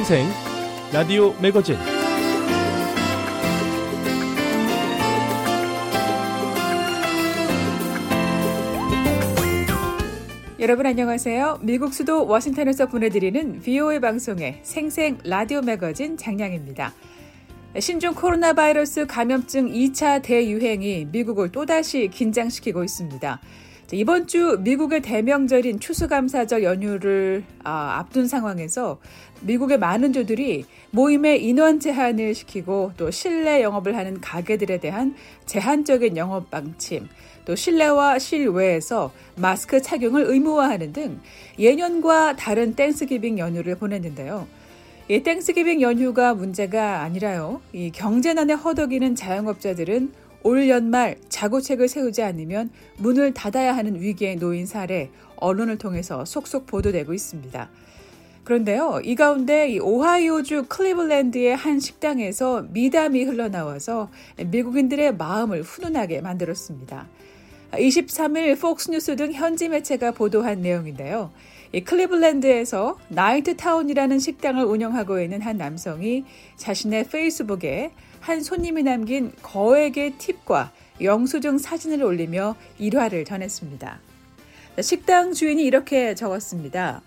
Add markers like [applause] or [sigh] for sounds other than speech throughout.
생생 라디오 매거진 여러분 안녕하세요. 미국 수도 워싱턴에서 보내드리는 VOA 방송의 생생 라디오 매거진 장량입니다. 신종 코로나 바이러스 감염증 2차 대유행이 미국을 또다시 긴장시키고 있습니다. 이번 주 미국의 대명절인 추수감사절 연휴를 아, 앞둔 상황에서 미국의 많은 주들이 모임의 인원 제한을 시키고 또 실내 영업을 하는 가게들에 대한 제한적인 영업 방침, 또 실내와 실외에서 마스크 착용을 의무화하는 등 예년과 다른 Thanksgiving 연휴를 보냈는데요. 이 Thanksgiving 연휴가 문제가 아니라요. 이 경제난에 허덕이는 자영업자들은 올 연말 자구책을 세우지 않으면 문을 닫아야 하는 위기에 놓인 사례 언론을 통해서 속속 보도되고 있습니다. 그런데요, 이 가운데 이 오하이오주 클리블랜드의 한 식당에서 미담이 흘러나와서 미국인들의 마음을 훈훈하게 만들었습니다. 23일 폭스뉴스 등 현지 매체가 보도한 내용인데요. 이 클리블랜드에서 나이트타운이라는 식당을 운영하고 있는 한 남성이 자신의 페이스북에 한 손님이 남긴 거액의 팁과 영수증 사진을 올리며 일화를 전했습니다. 식당 주인이 이렇게 적었습니다.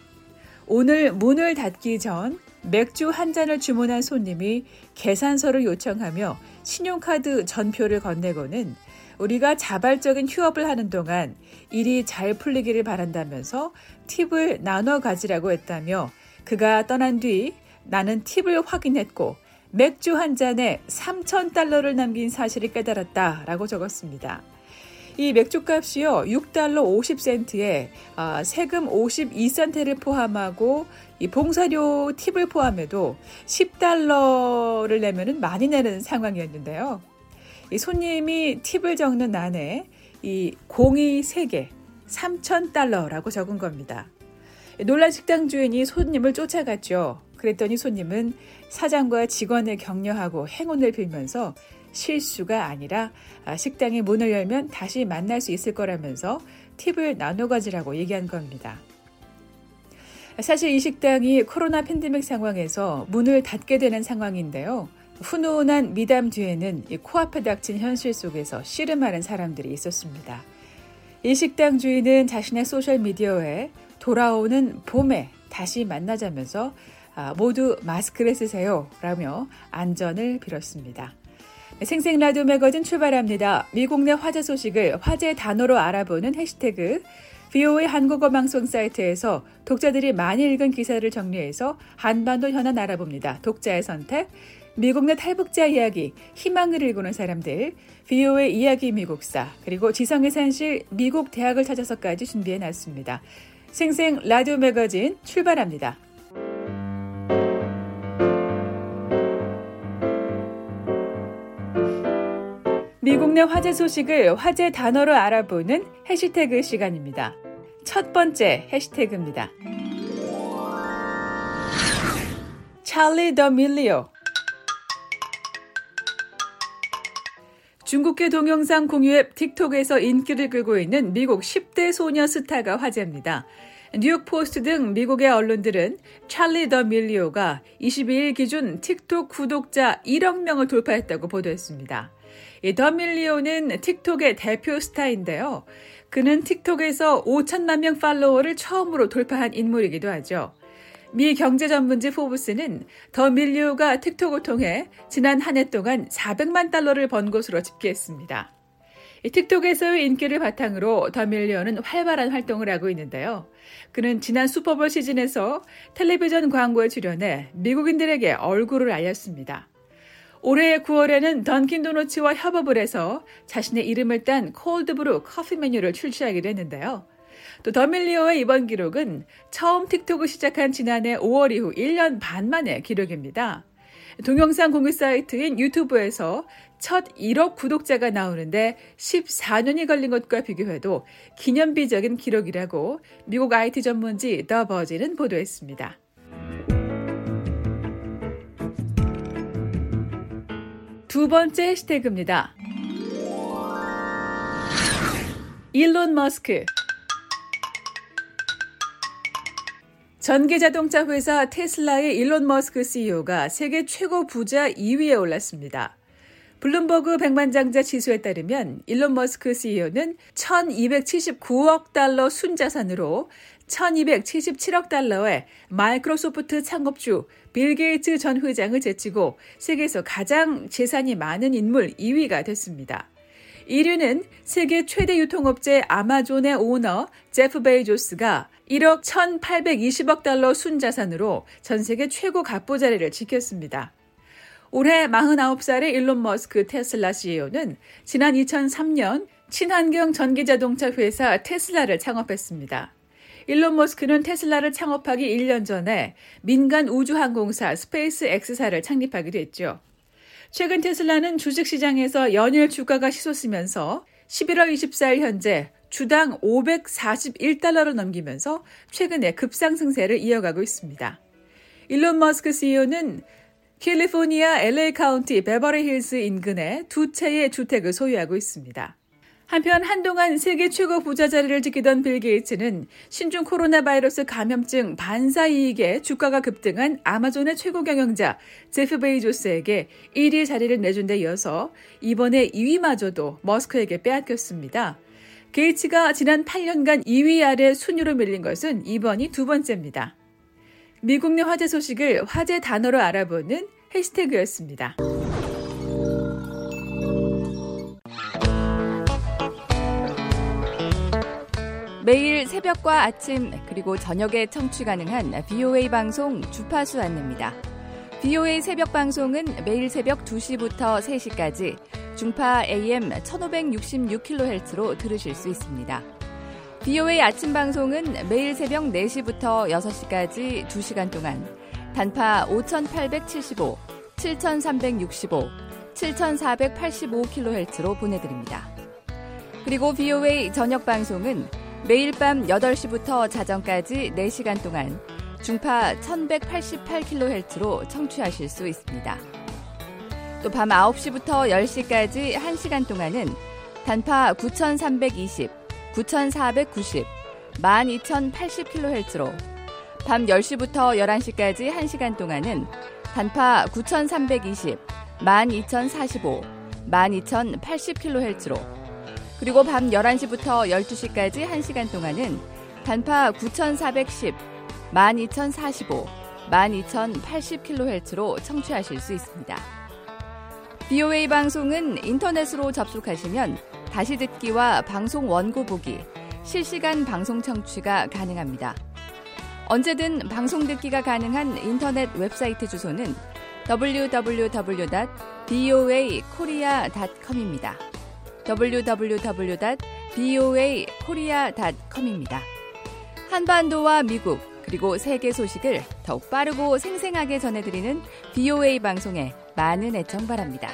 오늘 문을 닫기 전 맥주 한 잔을 주문한 손님이 계산서를 요청하며 신용카드 전표를 건네고는 우리가 자발적인 휴업을 하는 동안 일이 잘 풀리기를 바란다면서 팁을 나눠 가지라고 했다며 그가 떠난 뒤 나는 팁을 확인했고 맥주 한 잔에 3,000달러를 남긴 사실을 깨달았다 라고 적었습니다. 이 맥주 값이요, 6달러 50센트에 아, 세금 52센트를 포함하고 이 봉사료 팁을 포함해도 10달러를 내면은 많이 내는 상황이었는데요. 이 손님이 팁을 적는 난에 이 공이 3개, 3,000달러라고 적은 겁니다. 놀란 식당 주인이 손님을 쫓아갔죠. 그랬더니 손님은 사장과 직원을 격려하고 행운을 빌면서 실수가 아니라 아, 식당의 문을 열면 다시 만날 수 있을 거라면서 팁을 나눠 가지라고 얘기한 겁니다. 사실 이 식당이 코로나 팬데믹 상황에서 문을 닫게 되는 상황인데요. 훈훈한 미담 뒤에는 코앞에 닥친 현실 속에서 씨름하는 사람들이 있었습니다. 이 식당 주인은 자신의 소셜미디어에 돌아오는 봄에 다시 만나자면서 아, 모두 마스크를 쓰세요. 라며 안전을 빌었습니다. 생생 라디오 매거진 출발합니다. 미국 내 화제 소식을 화제 단어로 알아보는 해시태그 VOA 한국어 방송 사이트에서 독자들이 많이 읽은 기사를 정리해서 한반도 현안 알아봅니다. 독자의 선택. 미국 내 탈북자 이야기, 희망을 일구는 사람들, VOA 이야기 미국사, 그리고 지성의 산실 미국 대학을 찾아서까지 준비해 놨습니다. 생생 라디오 매거진 출발합니다. 미국 내 화제 소식을 화제 단어로 알아보는 해시태그 시간입니다. 첫 번째 해시태그입니다. 찰리 더 밀리오 중국계 동영상 공유 앱 틱톡에서 인기를 끌고 있는 미국 10대 소녀 스타가 화제입니다. 뉴욕 포스트 등 미국의 언론들은 찰리 더 밀리오가 22일 기준 틱톡 구독자 1억 명을 돌파했다고 보도했습니다. 이 더밀리오는 틱톡의 대표 스타인데요. 그는 틱톡에서 5천만 명 팔로워를 처음으로 돌파한 인물이기도 하죠. 미 경제 전문지 포브스는 더 밀리오가 틱톡을 통해 지난 한 해 동안 400만 달러를 번 것으로 집계했습니다. 틱톡에서의 인기를 바탕으로 더 밀리오는 활발한 활동을 하고 있는데요. 그는 지난 슈퍼볼 시즌에서 텔레비전 광고에 출연해 미국인들에게 얼굴을 알렸습니다. 올해 9월에는 던킨도너츠와 협업을 해서 자신의 이름을 딴 콜드브루 커피 메뉴를 출시하기도 했는데요. 또 더밀리오의 이번 기록은 처음 틱톡을 시작한 지난해 5월 이후 1년 반 만의 기록입니다. 동영상 공유 사이트인 유튜브에서 첫 1억 구독자가 나오는데 14년이 걸린 것과 비교해도 기념비적인 기록이라고 미국 IT 전문지 더 버진은 보도했습니다. 두 번째 해시태그입니다. 일론 머스크. 전기 자동차 회사 테슬라의 일론 머스크 CEO가 세계 최고 부자 2위에 올랐습니다. 블룸버그 백만장자 지수에 따르면 일론 머스크 CEO는 1279억 달러 순자산으로 1277억 달러의 마이크로소프트 창업주 빌 게이츠 전 회장을 제치고 세계에서 가장 재산이 많은 인물 2위가 됐습니다. 1위는 세계 최대 유통업체 아마존의 오너 제프 베이조스가 1억 1,820억 달러 순자산으로 전 세계 최고 갑부 자리를 지켰습니다. 올해 49살의 일론 머스크 테슬라 CEO는 지난 2003년 친환경 전기자동차 회사 테슬라를 창업했습니다. 일론 머스크는 테슬라를 창업하기 1년 전에 민간 우주항공사 스페이스 X사를 창립하기도 했죠. 최근 테슬라는 주식시장에서 연일 주가가 치솟으면서 11월 24일 현재 주당 541달러를 넘기면서 최근에 급상승세를 이어가고 있습니다. 일론 머스크 CEO는 캘리포니아 LA 카운티 베버리 힐스 인근에 두 채의 주택을 소유하고 있습니다. 한편 한동안 세계 최고 부자 자리를 지키던 빌 게이츠는 신종 코로나 바이러스 감염증 반사 이익에 주가가 급등한 아마존의 최고 경영자 제프 베이조스에게 1위 자리를 내준 데 이어서 이번에 2위마저도 머스크에게 빼앗겼습니다. 게이츠가 지난 8년간 2위 아래 순위로 밀린 것은 이번이 두 번째입니다. 미국 내 화제 소식을 화제 단어로 알아보는 해시태그였습니다. 매일 새벽과 아침 그리고 저녁에 청취 가능한 BOA 방송 주파수 안내입니다. BOA 새벽 방송은 매일 새벽 2시부터 3시까지 중파 AM 1566kHz로 들으실 수 있습니다. BOA 아침 방송은 매일 새벽 4시부터 6시까지 2시간 동안 단파 5875, 7365, 7485kHz로 보내드립니다. 그리고 BOA 저녁 방송은 매일 밤 8시부터 자정까지 4시간 동안 중파 1188kHz로 청취하실 수 있습니다. 또 밤 9시부터 10시까지 1시간 동안은 단파 9320, 9490, 12080kHz로 밤 10시부터 11시까지 1시간 동안은 단파 9320, 12045, 12080kHz로 그리고 밤 11시부터 12시까지 1시간 동안은 단파 9410, 12045, 12080kHz로 청취하실 수 있습니다. BOA 방송은 인터넷으로 접속하시면 다시 듣기와 방송 원고 보기, 실시간 방송 청취가 가능합니다. 언제든 방송 듣기가 가능한 인터넷 웹사이트 주소는 www.boakorea.com입니다. www.boakorea.com입니다. 한반도와 미국 그리고 세계 소식을 더욱 빠르고 생생하게 전해드리는 BOA 방송에 많은 애청 바랍니다.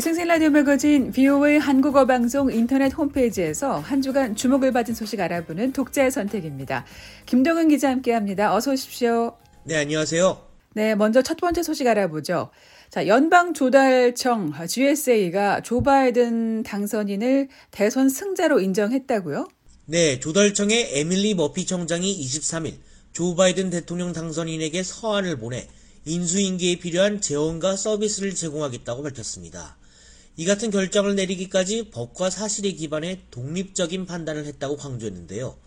생생 라디오 매거진 VOA 한국어 방송 인터넷 홈페이지에서 한 주간 주목을 받은 소식 알아보는 독자의 선택입니다. 김동은 기자 함께합니다. 어서 오십시오. 네, 안녕하세요. 네, 먼저 첫 번째 소식 알아보죠. 자, 연방 조달청 GSA가 조 바이든 당선인을 대선 승자로 인정했다고요? 네, 조달청의 에밀리 머피 청장이 23일 조 바이든 대통령 당선인에게 서한을 보내 인수인계에 필요한 재원과 서비스를 제공하겠다고 밝혔습니다. 이 같은 결정을 내리기까지 법과 사실에 기반해 독립적인 판단을 했다고 강조했는데요.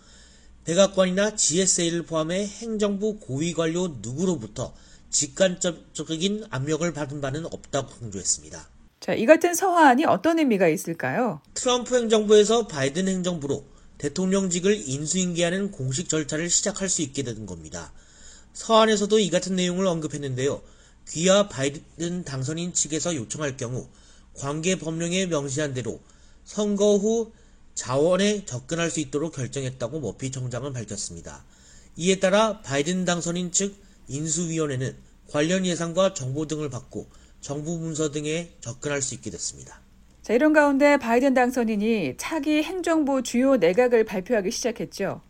백악관이나 GSA를 포함해 행정부 고위 관료 누구로부터 직간접적인 압력을 받은 바는 없다고 강조했습니다. 자, 이 같은 서한이 어떤 의미가 있을까요? 트럼프 행정부에서 바이든 행정부로 대통령직을 인수인계하는 공식 절차를 시작할 수 있게 된 겁니다. 서한에서도 이 같은 내용을 언급했는데요. 귀하 바이든 당선인 측에서 요청할 경우 관계 법령에 명시한 대로 선거 후 자원에 접근할 수 있도록 결정했다고 머피 청장은 밝혔습니다. 이에 따라 바이든 당선인 측 인수위원회는 관련 예산과 정보 등을 받고 정부 문서 등에 접근할 수 있게 됐습니다. 자, 자, 이런 가운데 바이든 당선인이 차기 행정부 주요 내각을 발표하기 시작했죠.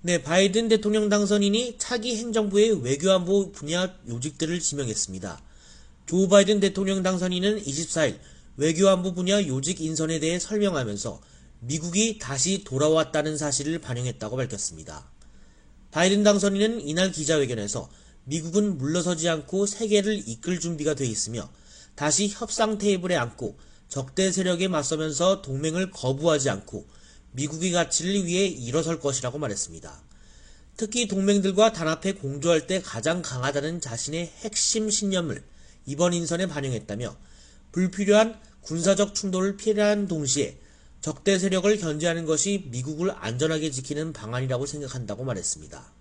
네, 바이든 대통령 당선인이 차기 행정부의 외교안보 분야 요직들을 지명했습니다. 조 바이든 대통령 당선인은 24일 외교안보 분야 요직 인선에 대해 설명하면서 미국이 다시 돌아왔다는 사실을 반영했다고 밝혔습니다. 바이든 당선인은 이날 기자회견에서 미국은 물러서지 않고 세계를 이끌 준비가 돼 있으며 다시 협상 테이블에 앉고 적대 세력에 맞서면서 동맹을 거부하지 않고 미국의 가치를 위해 일어설 것이라고 말했습니다. 특히 동맹들과 단합해 공조할 때 가장 강하다는 자신의 핵심 신념을 이번 인선에 반영했다며 불필요한 군사적 충돌을 피하는 동시에 적대 세력을 견제하는 것이 미국을 안전하게 지키는 방안이라고 생각한다고 말했습니다.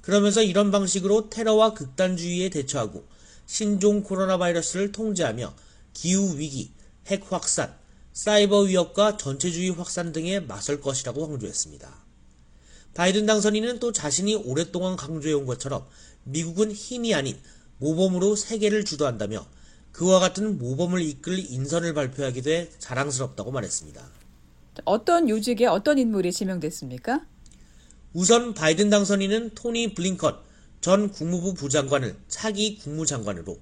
그러면서 이런 방식으로 테러와 극단주의에 대처하고 신종 코로나 바이러스를 통제하며 기후 위기, 핵 확산, 사이버 위협과 전체주의 확산 등에 맞설 것이라고 강조했습니다. 바이든 당선인은 또 자신이 오랫동안 강조해온 것처럼 미국은 힘이 아닌 모범으로 세계를 주도한다며 그와 같은 모범을 이끌 인선을 발표하게 돼 자랑스럽다고 말했습니다. 어떤 요직에 어떤 인물이 지명됐습니까? 우선 바이든 당선인은 토니 블링컨 전 국무부 부장관을 차기 국무장관으로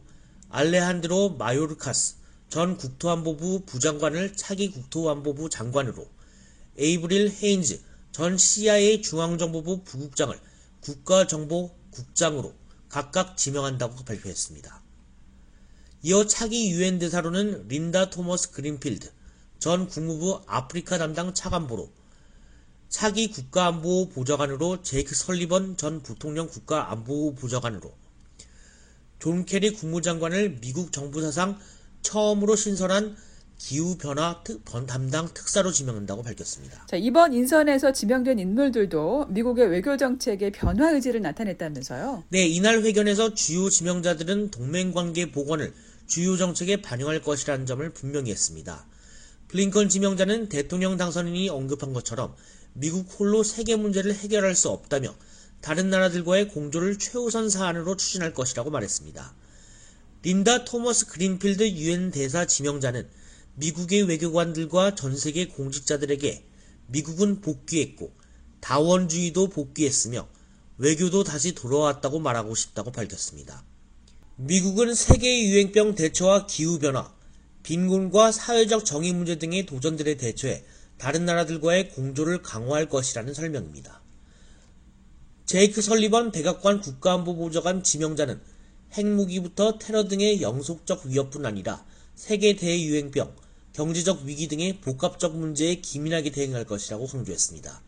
알레한드로 마요르카스 전 국토안보부 부장관을 차기 국토안보부 장관으로 에이브릴 헤인즈 전 CIA 중앙정보부 부국장을 국가정보국장으로 각각 지명한다고 발표했습니다. 이어 차기 유엔 대사로는 린다 토머스 그린필드 전 국무부 아프리카 담당 차관보로 차기 국가안보 보좌관으로 제이크 설리번 전 부통령 국가안보 보좌관으로 존 케리 국무장관을 미국 정부 사상 처음으로 신설한 기후변화 담당 특사로 지명한다고 밝혔습니다. 자, 이번 인선에서 지명된 인물들도 미국의 외교 정책의 변화 의지를 나타냈다면서요? 네, 이날 회견에서 주요 지명자들은 동맹관계 복원을 주요 정책에 반영할 것이라는 점을 분명히 했습니다. 블링컨 지명자는 대통령 당선인이 언급한 것처럼 미국 홀로 세계 문제를 해결할 수 없다며 다른 나라들과의 공조를 최우선 사안으로 추진할 것이라고 말했습니다. 린다 토머스 그린필드 유엔 대사 지명자는 미국의 외교관들과 전 세계 공직자들에게 미국은 복귀했고 다원주의도 복귀했으며 외교도 다시 돌아왔다고 말하고 싶다고 밝혔습니다. 미국은 세계 유행병 대처와 기후변화, 빈곤과 사회적 정의 문제 등의 도전들에 대처해 다른 나라들과의 공조를 강화할 것이라는 설명입니다. 제이크 설리번 백악관 국가안보보좌관 지명자는 핵무기부터 테러 등의 영속적 위협뿐 아니라 세계 대유행병, 경제적 위기 등의 복합적 문제에 기민하게 대응할 것이라고 강조했습니다.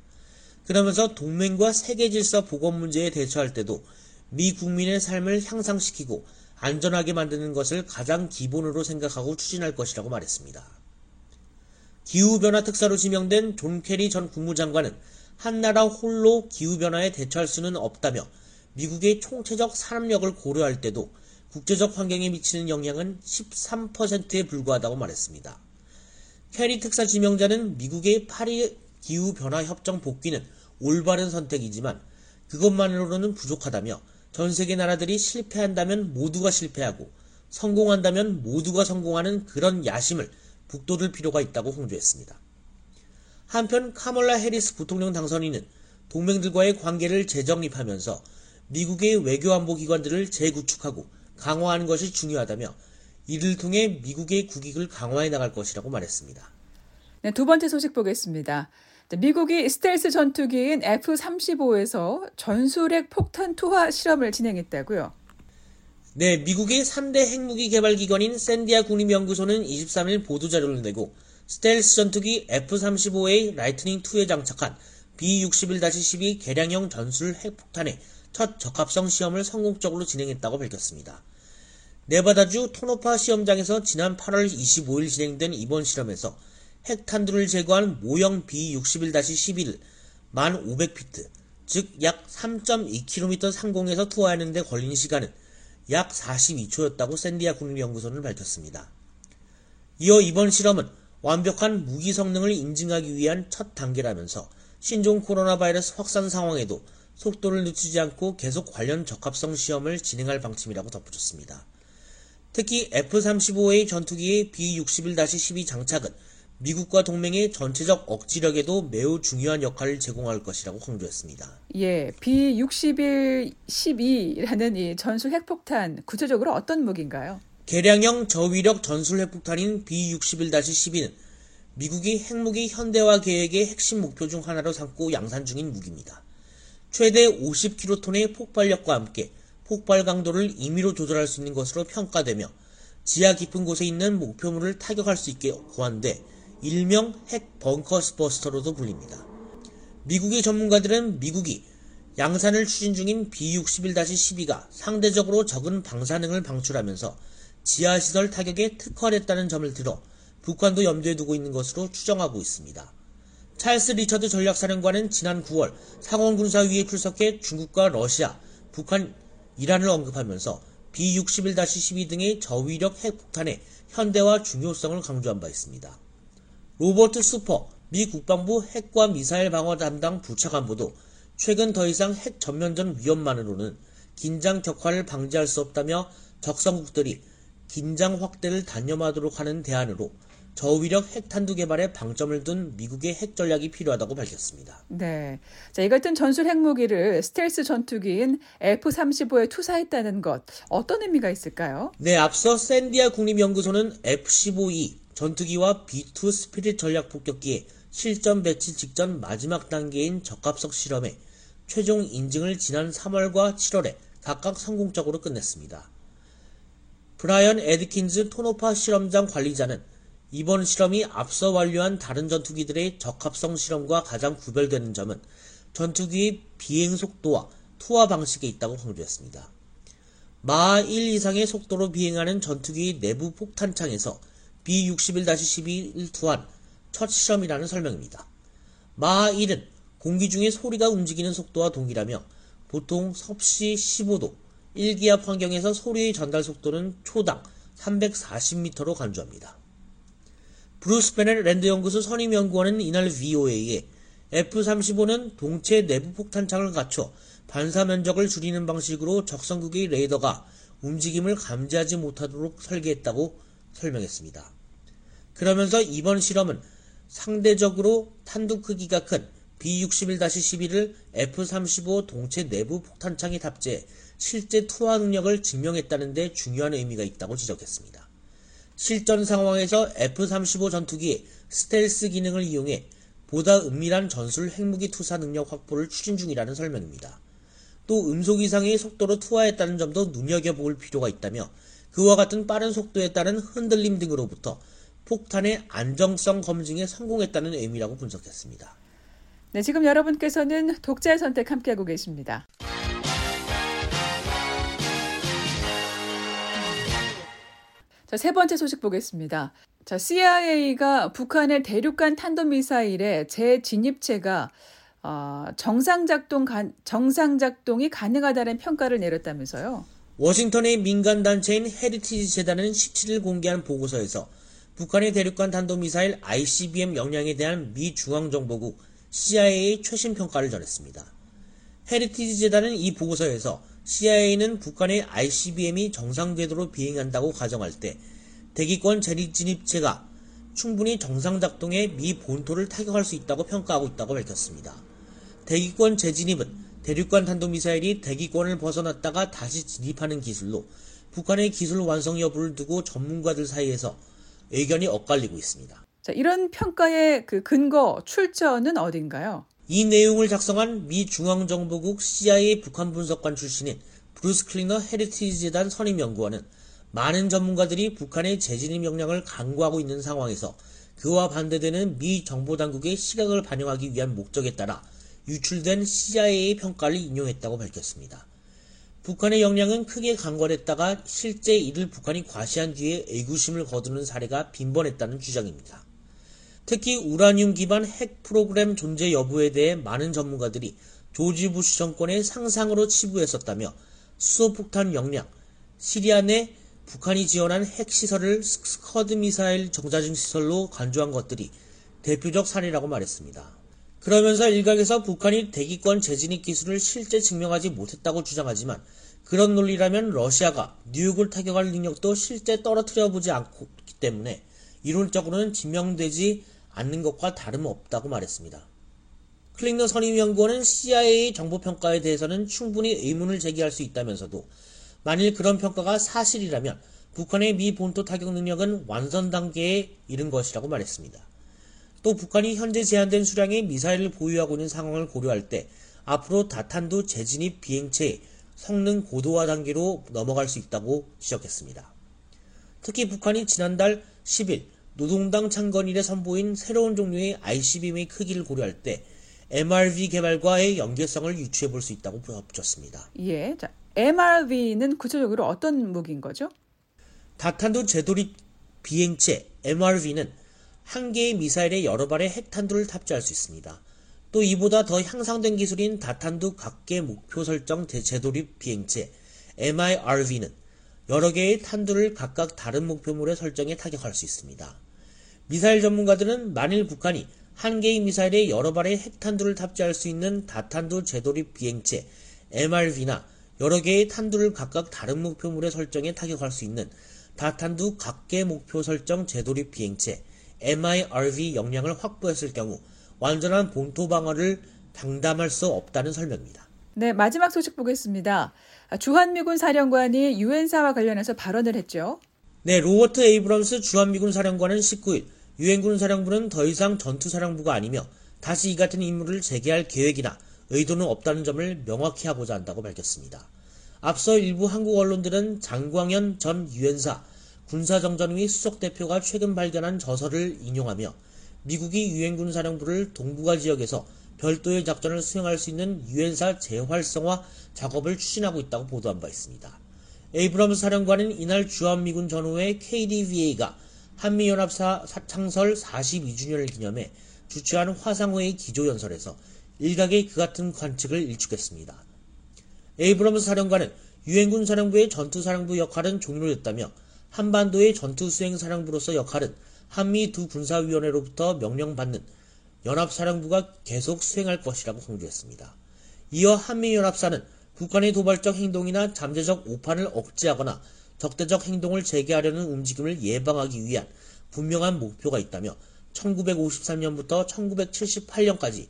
그러면서 동맹과 세계 질서 복원 문제에 대처할 때도 미 국민의 삶을 향상시키고 안전하게 만드는 것을 가장 기본으로 생각하고 추진할 것이라고 말했습니다. 기후변화 특사로 지명된 존 케리 전 국무장관은 한 나라 홀로 기후변화에 대처할 수는 없다며 미국의 총체적 산업력을 고려할 때도 국제적 환경에 미치는 영향은 13%에 불과하다고 말했습니다. 케리 특사 지명자는 미국의 파리 기후변화 협정 복귀는 올바른 선택이지만 그것만으로는 부족하다며 전 세계 나라들이 실패한다면 모두가 실패하고 성공한다면 모두가 성공하는 그런 야심을 북돋을 필요가 있다고 홍조했습니다. 한편 카멀라 해리스 부통령 당선인은 동맹들과의 관계를 재정립하면서 미국의 외교안보 기관들을 재구축하고 강화하는 것이 중요하다며 이를 통해 미국의 국익을 강화해 나갈 것이라고 말했습니다. 네, 두 번째 소식 보겠습니다. 미국이 스텔스 전투기인 F-35에서 전술핵 폭탄 투하 실험을 진행했다고요. 네, 미국의 3대 핵무기 개발 기관인 샌디아 국립연구소는 23일 보도자료를 내고 스텔스 전투기 F-35A 라이트닝2에 장착한 B-61-12 개량형 전술 핵폭탄의 첫 적합성 시험을 성공적으로 진행했다고 밝혔습니다. 네바다주 토노파 시험장에서 지난 8월 25일 진행된 이번 실험에서 핵탄두를 제거한 모형 B61-11을 1500피트, 즉 약 3.2km 상공에서 투하하는 데 걸린 시간은 약 42초였다고 샌디아 국립연구소는 밝혔습니다. 이어 이번 실험은 완벽한 무기 성능을 인증하기 위한 첫 단계라면서 신종 코로나 바이러스 확산 상황에도 속도를 늦추지 않고 계속 관련 적합성 시험을 진행할 방침이라고 덧붙였습니다. 특히 F-35A 전투기의 B-61-12 장착은 미국과 동맹의 전체적 억지력에도 매우 중요한 역할을 제공할 것이라고 강조했습니다. 예, B61 12라는 이 전술 핵폭탄 구체적으로 어떤 무기인가요? 개량형 저위력 전술 핵폭탄인 B-61-12는 미국이 핵무기 현대화 계획의 핵심 목표 중 하나로 삼고 양산 중인 무기입니다. 최대 50킬로톤의 폭발력과 함께 폭발 강도를 임의로 조절할 수 있는 것으로 평가되며 지하 깊은 곳에 있는 목표물을 타격할 수 있게 고안돼 일명 핵 벙커스 버스터로도 불립니다. 미국의 전문가들은 미국이 양산을 추진 중인 B-61-12가 상대적으로 적은 방사능을 방출하면서 지하시설 타격에 특화됐다는 점을 들어 북한도 염두에 두고 있는 것으로 추정하고 있습니다. 찰스 리처드 전략사령관은 지난 9월 상원군사위에 출석해 중국과 러시아, 북한, 이란을 언급하면서 B-61-12 등의 저위력 핵폭탄의 현대화 중요성을 강조한 바 있습니다. 로버트 수퍼 미 국방부 핵과 미사일 방어 담당 부차관보도 최근 더 이상 핵 전면전 위험만으로는 긴장 격화를 방지할 수 없다며 적성국들이 긴장 확대를 단념하도록 하는 대안으로 저위력 핵탄두 개발에 방점을 둔 미국의 핵 전략이 필요하다고 밝혔습니다. 네. 자, 이 같은 전술 핵무기를 스텔스 전투기인 F-35에 투사했다는 것, 어떤 의미가 있을까요? 네, 앞서 샌디아 국립연구소는 F-15E 전투기와 B-2 스피릿 전략 폭격기의 실전 배치 직전 마지막 단계인 적합성 실험에 최종 인증을 지난 3월과 7월에 각각 성공적으로 끝냈습니다. 브라이언 에드킨즈 토노파 실험장 관리자는 이번 실험이 앞서 완료한 다른 전투기들의 적합성 실험과 가장 구별되는 점은 전투기의 비행 속도와 투하 방식에 있다고 강조했습니다. 마하 1 이상의 속도로 비행하는 전투기의 내부 폭탄창에서 B-61-12를 투하한 첫 실험이라는 설명입니다. 마하 1은 공기 중에 소리가 움직이는 속도와 동일하며 보통 섭씨 15도, 일기압 환경에서 소리의 전달 속도는 초당 340m로 간주합니다. 브루스 베넷 랜드 연구소 선임 연구원은 이날 VOA에 F-35는 동체 내부 폭탄창을 갖춰 반사 면적을 줄이는 방식으로 적성국의 레이더가 움직임을 감지하지 못하도록 설계했다고 설명했습니다. 그러면서 이번 실험은 상대적으로 탄두 크기가 큰 B-61-12를 F-35 동체 내부 폭탄창에 탑재해 실제 투하 능력을 증명했다는 데 중요한 의미가 있다고 지적했습니다. 실전 상황에서 F-35 전투기의 스텔스 기능을 이용해 보다 은밀한 전술 핵무기 투사 능력 확보를 추진 중이라는 설명입니다. 또 음속 이상의 속도로 투하했다는 점도 눈여겨볼 필요가 있다며 그와 같은 빠른 속도에 따른 흔들림 등으로부터 폭탄의 안정성 검증에 성공했다는 의미라고 분석했습니다. 네, 지금 여러분께서는 독자의 선택 함께하고 계십니다. 자, 세 번째 소식 보겠습니다. 자, CIA가 북한의 대륙간 탄도미사일의 재진입체가 어, 정상 작동 정상 작동이 가능하다는 평가를 내렸다면서요. 워싱턴의 민간 단체인 헤리티지 재단은 17일 공개한 보고서에서 북한의 대륙간 탄도미사일 ICBM 역량에 대한 미 중앙정보국 CIA의 최신 평가를 전했습니다. 헤리티지 재단은 이 보고서에서 CIA는 북한의 ICBM이 정상 궤도로 비행한다고 가정할 때 대기권 재진입체가 충분히 정상 작동해 미 본토를 타격할 수 있다고 평가하고 있다고 밝혔습니다. 대기권 재진입은 대륙간 탄도미사일이 대기권을 벗어났다가 다시 진입하는 기술로 북한의 기술 완성 여부를 두고 전문가들 사이에서 의견이 엇갈리고 있습니다. 자, 이런 평가의 그 근거 출처는 어딘가요? 이 내용을 작성한 미 중앙정보국 CIA 북한 분석관 출신인 브루스 클링너 헤리티지 재단 선임 연구원은 많은 전문가들이 북한의 재진입 역량을 간과하고 있는 상황에서 그와 반대되는 미 정보당국의 시각을 반영하기 위한 목적에 따라 유출된 CIA의 평가를 인용했다고 밝혔습니다. 북한의 역량은 크게 간과했다가 실제 이를 북한이 과시한 뒤에 의구심을 거두는 사례가 빈번했다는 주장입니다. 특히 우라늄 기반 핵 프로그램 존재 여부에 대해 많은 전문가들이 조지 부시 정권의 상상으로 치부했었다며 수소폭탄 역량, 시리아 내 북한이 지원한 핵시설을 스커드 미사일 정자중 시설로 간주한 것들이 대표적 사례라고 말했습니다. 그러면서 일각에서 북한이 대기권 재진입 기술을 실제 증명하지 못했다고 주장하지만 그런 논리라면 러시아가 뉴욕을 타격할 능력도 실제 떨어뜨려 보지 않기 때문에 이론적으로는 증명되지 않는 것과 다름없다고 말했습니다. 클링너 선임연구원은 CIA 정보평가에 대해서는 충분히 의문을 제기할 수 있다면서도 만일 그런 평가가 사실이라면 북한의 미 본토 타격 능력은 완성 단계에 이른 것이라고 말했습니다. 또 북한이 현재 제한된 수량의 미사일을 보유하고 있는 상황을 고려할 때 앞으로 다탄두 재진입 비행체의 성능 고도화 단계로 넘어갈 수 있다고 지적했습니다. 특히 북한이 지난달 10일 노동당 창건일에 선보인 새로운 종류의 ICBM의 크기를 고려할 때 MRV 개발과의 연계성을 유추해 볼 수 있다고 붙였습니다. 예. 자, MRV는 구체적으로 어떤 무기인 거죠? 다탄두 재돌입 비행체 MRV는 한 개의 미사일에 여러 발의 핵탄두를 탑재할 수 있습니다. 또 이보다 더 향상된 기술인 다탄두 각계 목표 설정 재돌입 비행체 MIRV는 여러 개의 탄두를 각각 다른 목표물에 설정해 타격할 수 있습니다. 미사일 전문가들은 만일 북한이 한 개의 미사일에 여러 발의 핵탄두를 탑재할 수 있는 다탄두 재돌입 비행체 MRV나 여러 개의 탄두를 각각 다른 목표물에 설정해 타격할 수 있는 다탄두 각계 목표 설정 재돌입 비행체 MIRV 역량을 확보했을 경우 완전한 본토 방어를 장담할 수 없다는 설명입니다. 네, 마지막 소식 보겠습니다. 주한미군 사령관이 유엔사와 관련해서 발언을 했죠. 네, 로버트 에이브럼스 주한미군 사령관은 19일 유엔군 사령부는 더 이상 전투사령부가 아니며 다시 이 같은 임무를 재개할 계획이나 의도는 없다는 점을 명확히 하고자 한다고 밝혔습니다. 앞서 일부 한국 언론들은 장광현 전 유엔사 군사정전위 수석 대표가 최근 발견한 저서를 인용하며 미국이 유엔 군 사령부를 동북아 지역에서 별도의 작전을 수행할 수 있는 유엔사 재활성화 작업을 추진하고 있다고 보도한 바 있습니다. 에이브럼스 사령관은 이날 주한미군 전우회 KDVA가 한미연합사 창설 42주년을 기념해 주최한 화상회의 기조연설에서 일각의 그 같은 관측을 일축했습니다. 에이브럼스 사령관은 유엔군 사령부의 전투사령부 역할은 종료됐다며 한반도의 전투수행사령부로서 역할은 한미 두 군사위원회로부터 명령받는 연합사령부가 계속 수행할 것이라고 강조했습니다. 이어 한미연합사는 북한의 도발적 행동이나 잠재적 오판을 억제하거나 적대적 행동을 재개하려는 움직임을 예방하기 위한 분명한 목표가 있다며 1953년부터 1978년까지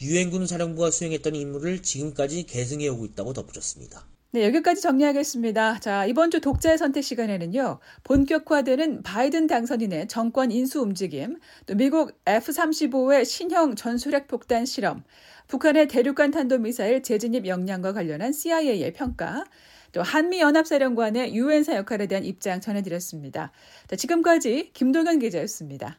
유엔군 사령부가 수행했던 임무를 지금까지 계승해오고 있다고 덧붙였습니다. 네, 여기까지 정리하겠습니다. 자, 이번 주 독자의 선택 시간에는요, 본격화되는 바이든 당선인의 정권 인수 움직임, 또 미국 F-35의 신형 전술핵 폭탄 실험, 북한의 대륙간 탄도미사일 재진입 역량과 관련한 CIA의 평가, 또 한미연합사령관의 유엔사 역할에 대한 입장 전해드렸습니다. 자, 지금까지 김동현 기자였습니다.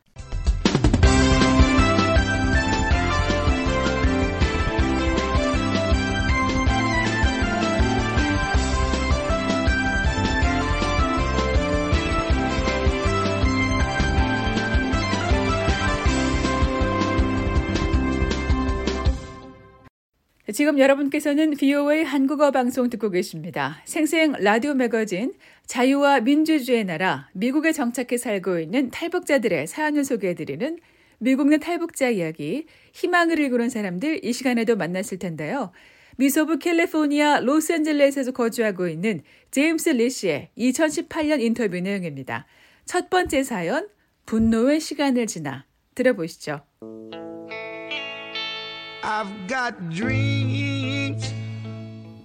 지금 여러분께서는 VOA 한국어 방송 듣고 계십니다. 생생 라디오 매거진 자유와 민주주의 나라 미국에 정착해 살고 있는 탈북자들의 사연을 소개해드리는 미국 내 탈북자 이야기 희망을 일구는 사람들 이 시간에도 만났을 텐데요. 미소부 캘리포니아 로스앤젤레스에서 거주하고 있는 제임스 리 씨의 2018년 인터뷰 내용입니다. 첫 번째 사연 분노의 시간을 지나 들어보시죠.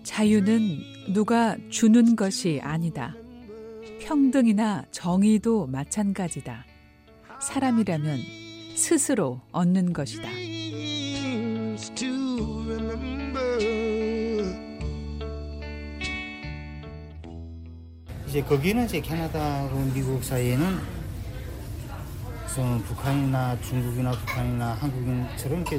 자유는 누가 주는 것이 아니다. 평등이나 정의도 마찬가지다. 사람이라면 스스로 얻는 것이다. 이제 거기는 이제 캐나다하고 미국 사이에는 북한이나 중국이나 북한이나 한국인처럼 이렇게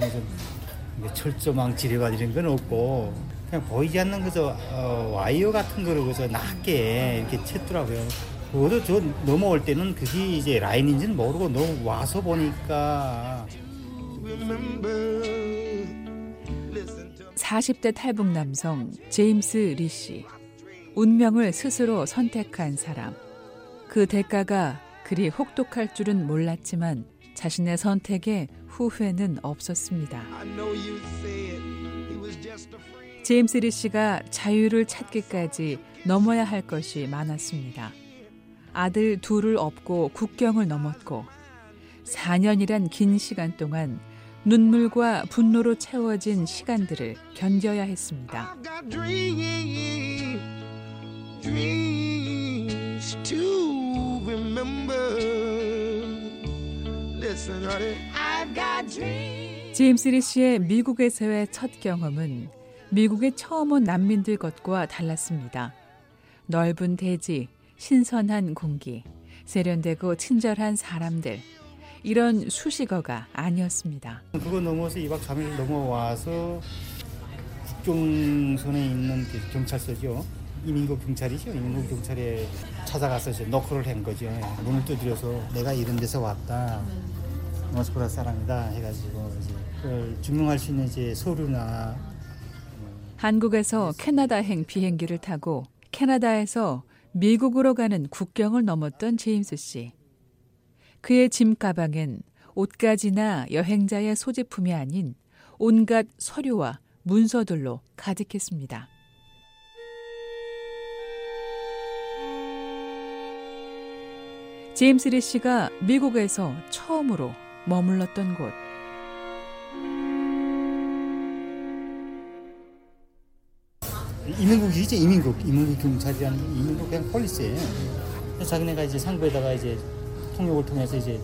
철조망 지뢰가 이런 건 없고 그냥 보이지 않는 그저 어, 와이어 같은 거를 그저 낮게 이렇게 쳤더라고요. 그것도 저 넘어올 때는 그게 이제 라인인지는 모르고 너무 와서 보니까 40대 탈북 남성 제임스 리 씨. 운명을 스스로 선택한 사람. 그 대가가 그리 혹독할 줄은 몰랐지만 자신의 선택에 후회는 없었습니다. 제임스 리 씨가 자유를 찾기까지 넘어야 할 것이 많았습니다. 아들 둘을 업고 국경을 넘었고 4년이란 긴 시간 동안 눈물과 분노로 채워진 시간들을 견뎌야 했습니다. I've got dreams, dreams 제임스 리 씨의 미국에서의 첫 경험은 미국에 처음 온 난민들 것과 달랐습니다. 넓은 대지, 신선한 공기, 세련되고 친절한 사람들. 이런 수식어가 아니었습니다. 그거 넘어서 2박 3일 넘어와서 국경선에 있는 그 경찰서죠. 이민국 경찰이죠. 이민국 경찰에 찾아가서 이제 너클을 한 거죠. 문을 두드려서 내가 이런 데서 왔다. 모스크바 사람이다 해가지고 이제 그걸 증명할 수 있는 이제 서류나 한국에서 캐나다행 비행기를 타고 캐나다에서 미국으로 가는 국경을 넘었던 제임스 씨. 그의 짐 가방엔 옷가지나 여행자의 소지품이 아닌 온갖 서류와 문서들로 가득했습니다. 제임스 리 씨가 미국에서 처음으로 머물렀던 곳. 이민국이죠. 이민국. 이민국 경찰이라는 게 이민국 그냥 폴리스예요. 자기네가 이제 상부에다가 이제 통역을 통해서 이제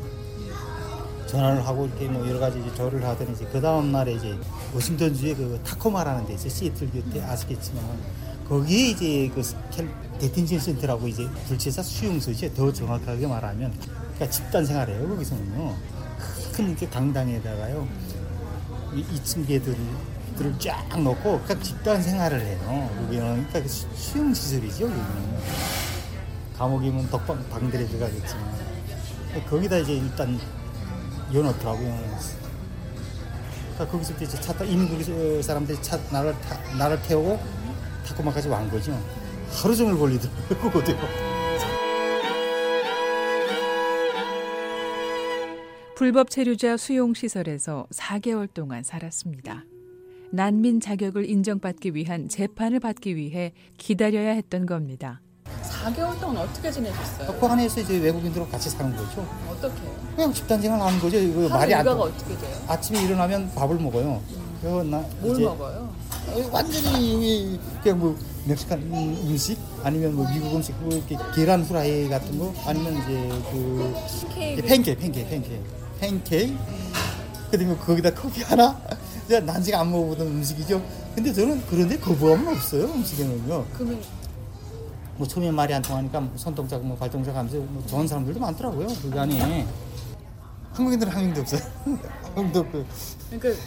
전화를 하고 이렇게 뭐 여러 가지 이제 절을 하더니 이제 그 다음 날에 이제 워싱턴 주에 그 타코마라는 데 있어요. 시애틀 곁에 아시겠지만 거기에 이제 그 캘- detention center라고 이제 불체자 수용소죠. 더 정확하게 말하면 그러니까 집단 생활이에요. 거기서는요. 큰 이렇게 강당에다가요. 이 2층 bed들을 들을 쫙 놓고 그러니까 집단 생활을 해요. 여기는 그러니까 그 수- 수용 시설이죠. 여기는 감옥이면 독방 방들에 들어가겠지만 거기다 이제 일단 여놓더라고요. 그러니까 거기서 이제 차 타, 이민국 사람들이 차 나를 타, 나를 태우고 타코마까지 완 거죠. 하루 종일 걸리더라고요. 불법 체류자 수용 시설에서 4개월 동안 살았습니다. 난민 자격을 인정받기 위한 재판을 받기 위해 기다려야 했던 겁니다. 4개월 동안 어떻게 지내셨어요? 그 안에서 이제 외국인들하고 같이 사는 거죠. 어떻게 해요? 그냥 집단 생활 하는 거죠. 이거 말이 안 돼. 어떻게 돼요? 아침에 일어나면 밥을 먹어요. 그래서 나뭘 이제 먹어요? 어, 완전히 그냥 뭐 멕시칸 음식 아니면 뭐 미국 음식 뭐 이렇게 계란 후라이 같은 거 아니면 이제 그 팬케이크 팬케이크 팬케이크 팬케이크? 그리고 거기다 커피 하나? 이제 난지가 안 먹어보던 음식이죠 근데 저는 그런데 거부감은 없어요 음식에는요. 그러면 뭐 처음에 말이 안 통하니까 뭐 손동작 뭐 발동작 하면서 뭐 좋은 사람들도 많더라고요 그 안에. 한국인들은 한 명도 없어요? 한 명도 없고 그러니까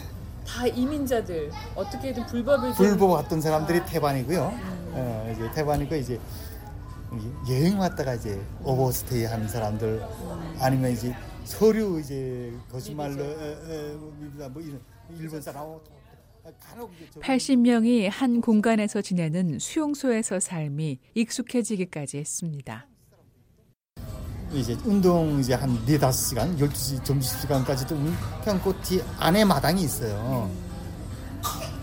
다 이민자들 어떻게든 불법을 좀- 불보 왔던 사람들이 태반이고요. 어, 이제 태반이고 이제 여행 왔다가 이제 오버스테이 하는 사람들 아니면 이제 서류 이제 거짓말로 에, 에, 뭐, 뭐 이런 일본 저- 80명이 한 공간에서 지내는 수용소에서 삶이 익숙해지기까지 했습니다. 이제 운동 이제 한 네다섯 시간, 12시 점심시간까지도 그뒤 안에 마당이 있어요.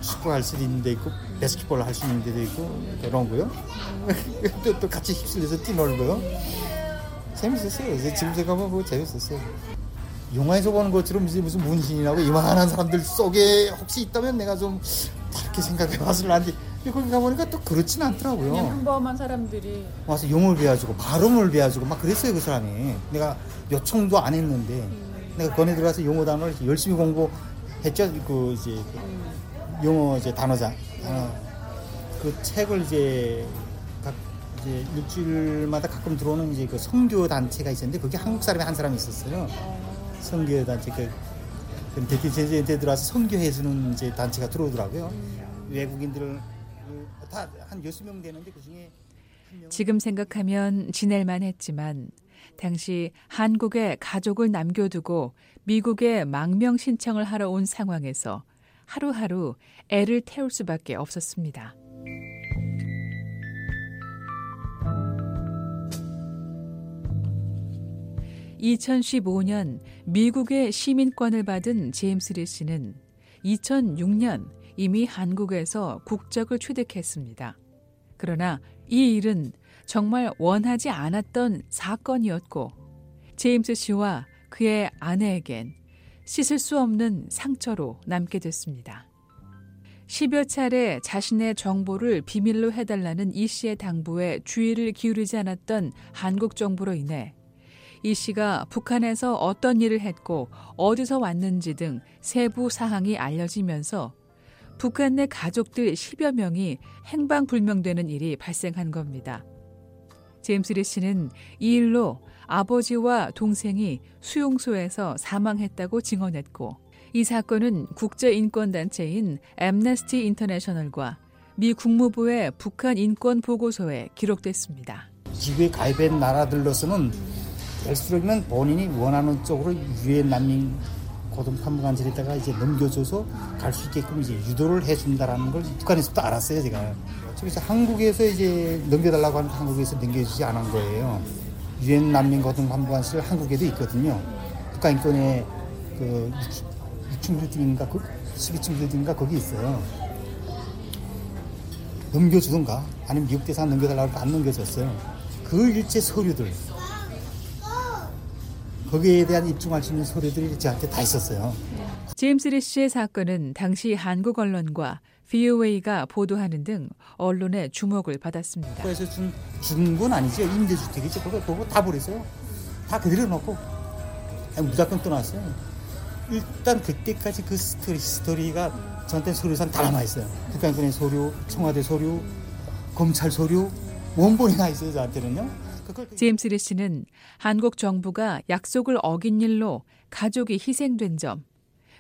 축구할 수도 있는 데 있고 바스켓볼 할 수 있는 데도 있고 그런 거요. [laughs] 또, 또 같이 휩쓸려서 뛰놀고요. 재밌었어요. 이제 지금 생각하면 그거 재밌었어요. 영화에서 보는 것처럼 이제 무슨 문신이라고 이만한 사람들 속에 혹시 있다면 내가 좀 다르게 생각해 봤을 란데. 거기 가보니까 또 그렇진 않더라고요. 그냥 평범한 사람들이. 와서 영어를 배워주고 발음을 배워주고 막 그랬어요 그 사람이. 내가 요청도 안 했는데 내가 권에 들어가서 영어 단어를 열심히 공부했죠. 그 이제 그 영어 이제 단어장. 어, 그 책을 이제 각 이제 일주일마다 가끔 들어오는 이제 그 선교 단체가 있었는데 거기 한국 사람이 한 사람이 있었어요 선교 단체 그, 그 대티센터에 들어와서 선교해주는 이제 단체가 들어오더라고요 외국인들을 다 한 여섯 명 되는데 그 중에 지금 생각하면 지낼만 했지만 당시 한국에 가족을 남겨두고 미국에 망명 신청을 하러 온 상황에서 하루하루 애를 태울 수밖에 없었습니다. (2015년) 미국의 시민권을 받은 제임스 리 씨는 (2006년) 이미 한국에서 국적을 취득했습니다. 그러나 이 일은 정말 원하지 않았던 사건이었고 제임스 씨와 그의 아내에겐 씻을 수 없는 상처로 남게 됐습니다. 10여 차례 자신의 정보를 비밀로 해달라는 이 씨의 당부에 주의를 기울이지 않았던 한국 정부로 인해 이 씨가 북한에서 어떤 일을 했고 어디서 왔는지 등 세부 사항이 알려지면서 북한 내 가족들 10여 명이 행방불명되는 일이 발생한 겁니다. 제임스 리 씨는 이 일로 아버지와 동생이 수용소에서 사망했다고 증언했고 이 사건은 국제인권단체인 엠네스티 인터내셔널과 미 국무부의 북한 인권 보고서에 기록됐습니다. 지구에 가입한 나라들로서는 될수록이면 본인이 원하는 쪽으로 유엔 난민 고등 판무관실에다가 이제 넘겨줘서 갈 수 있게끔 이제 유도를 해준다라는 걸 북한에서부터 알았어요 제가. 저기서 한국에서 이제 넘겨달라고 하는데 한국에서 넘겨주지 않은 거예요. 유엔 난민 고등 판무관실 한국에도 있거든요. 북한 인권의 그 6층 빌딩인가 그 12층 빌딩인가 거기 있어요. 넘겨주던가 아니면 미국 대상 넘겨달라고 안 넘겨줬어요. 그 일체 서류들 거기에 대한 입증할 수 있는 서류들이 저한테 다 있었어요. 제임스 리 씨의 사건은 당시 한국 언론과 VOA가 보도하는 등 언론의 주목을 받았습니다. 그래서 준, 준건 아니죠. 임대주택이죠. 그거, 그거 다 버렸어요. 다 그대로 놓고 무작정 떠났어요. 일단 그때까지 그 스토리, 스토리가 저한테 서류상 다 남아있어요. 북한군의 서류, 청와대 서류, 검찰 서류, 원본이 나 있어요. 저한테는요. 제임스 리 씨는 한국 정부가 약속을 어긴 일로 가족이 희생된 점,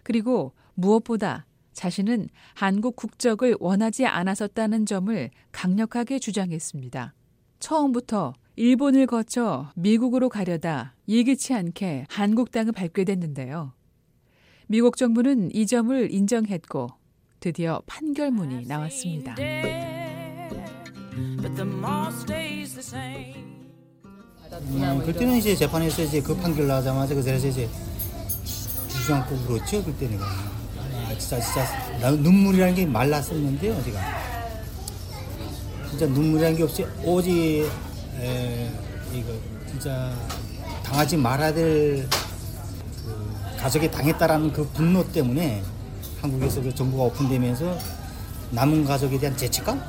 그리고 무엇보다 자신은 한국 국적을 원하지 않았었다는 점을 강력하게 주장했습니다. 처음부터 일본을 거쳐 미국으로 가려다 예기치 않게 한국 땅을 밟게 됐는데요. 미국 정부는 이 점을 인정했고 드디어 판결문이 나왔습니다. 음, 그때는 이제 재판에서 이제 그 판결 나자마자 그 자리에서 이제 주지 않고 울었죠? 그때 내가 아, 진짜 진짜 나 눈물이라는 게 말랐었는데요 제가. 진짜 눈물이라는 게 없이 오직 에, 이거 진짜 당하지 말아야 될 그 가족이 당했다라는 그 분노 때문에 한국에서 그 정부가 오픈되면서 남은 가족에 대한 죄책감?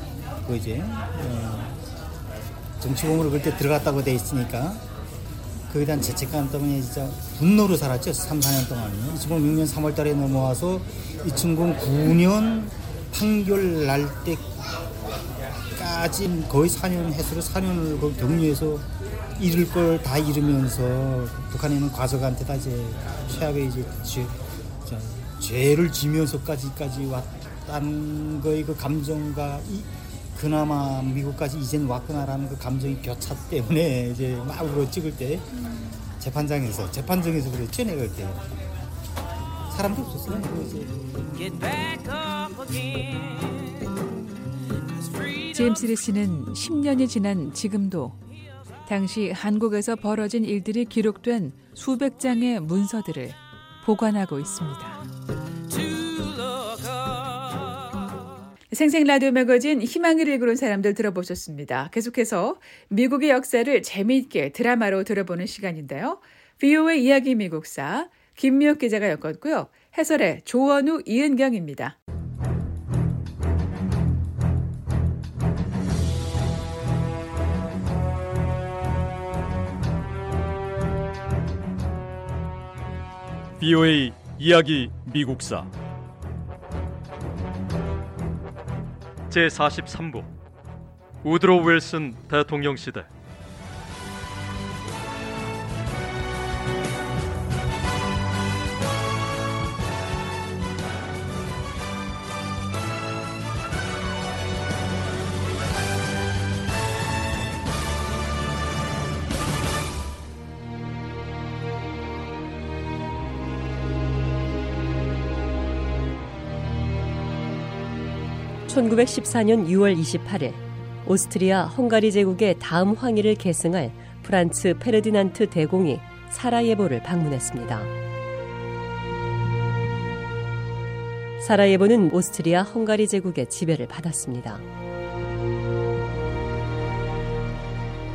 그 이제 어, 정치공으로 그때 들어갔다고 돼 있으니까 그에 대한 죄책감 때문에 진짜 분노로 살았죠. 3, 4년 동안요. 2006년 3월 달에 넘어와서 2009년 판결 날 때까지 거의 4년 해수로 4년을 그 격리해서 잃을 걸 다 잃으면서 북한에 있는 과적한테 다 이제 최악의 이제 죄, 저, 죄를 지면서까지까지 왔다는 거의 그 감정과 이, 그나마 미국까지 이젠 왔구나라는 그 감정이 교차 때문에 [laughs] 이제 막 울어 찍을 때 재판장에서 재판정에서 그랬죠 내가 그때 사람도 없었어요 제임스 리 씨는 10년이 지난 지금도 당시 한국에서 벌어진 일들이 기록된 수백 장의 문서들을 보관하고 있습니다. 생생 라디오 매거진 희망을 읽는 사람들 들어보셨습니다. 계속해서 미국의 역사를 재미있게 드라마로 들어보는 시간인데요. VOA 이야기 미국사 김미혁 기자가 엮었고요. 해설의 조원우 이은경입니다. BOA 이야기 미국사 제43부. 우드로 윌슨 대통령 시대 (1914년 6월 28일) 오스트리아 헝가리 제국의 다음 황위를 계승할 프란츠 페르디난트 대공이 사라예보를 방문했습니다. 사라예보는 오스트리아 헝가리 제국의 지배를 받았습니다.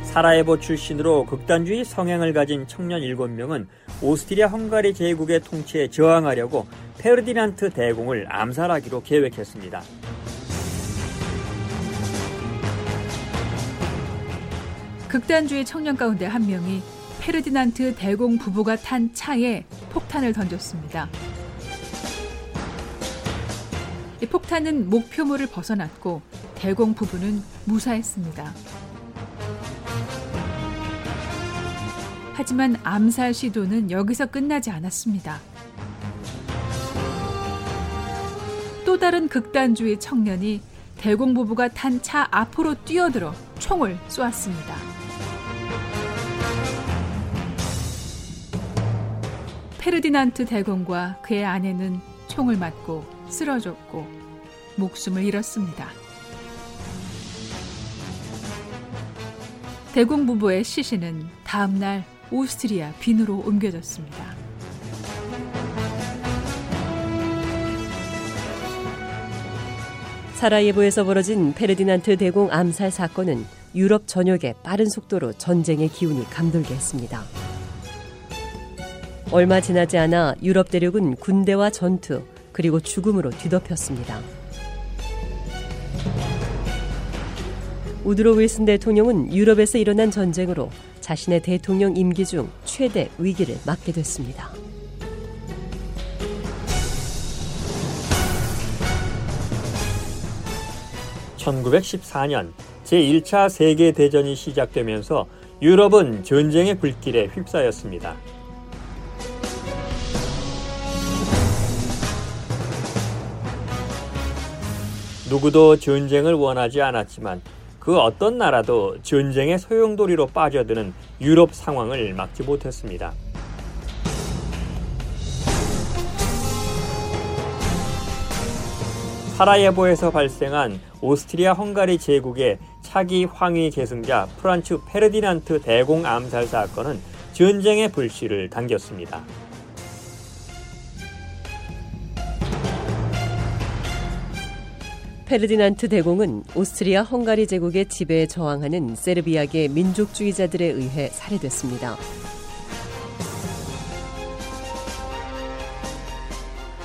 사라예보 출신으로 극단주의 성향을 가진 청년 7명은 오스트리아 헝가리 제국의 통치에 저항하려고 페르디난트 대공을 암살하기로 계획했습니다. 극단주의 청년 가운데 한 명이 페르디난트 대공 부부가 탄 차에 폭탄을 던졌습니다. 이 폭탄은 목표물을 벗어났고 대공 부부는 무사했습니다. 하지만 암살 시도는 여기서 끝나지 않았습니다. 또 다른 극단주의 청년이 대공 부부가 탄 차 앞으로 뛰어들어 총을 쏘았습니다. 페르디난트 대공과 그의 아내는 총을 맞고 쓰러졌고 목숨을 잃었습니다. 대공 부부의 시신은 다음 날 오스트리아 빈으로 옮겨졌습니다. 사라예보에서 벌어진 페르디난트 대공 암살 사건은 유럽 전역에 빠른 속도로 전쟁의 기운이 감돌게 했습니다. 얼마 지나지 않아 유럽 대륙은 군대와 전투 그리고 죽음으로 뒤덮였습니다. 우드로 윌슨 대통령은 유럽에서 일어난 전쟁으로 자신의 대통령 임기 중 최대 위기를 맞게 됐습니다. (1914년) 제1차 세계대전이 시작되면서 유럽은 전쟁의 불길에 휩싸였습니다. 누구도 전쟁을 원하지 않았지만 그 어떤 나라도 전쟁의 소용돌이로 빠져드는 유럽 상황을 막지 못했습니다. 사라예보에서 발생한 오스트리아 헝가리 제국의 차기 황위 계승자 프란츠 페르디난트 대공 암살 사건은 전쟁의 불씨를 당겼습니다. 페르디난트 대공은 오스트리아 헝가리 제국의 지배에 저항하는 세르비아계 민족주의자들에 의해 살해됐습니다.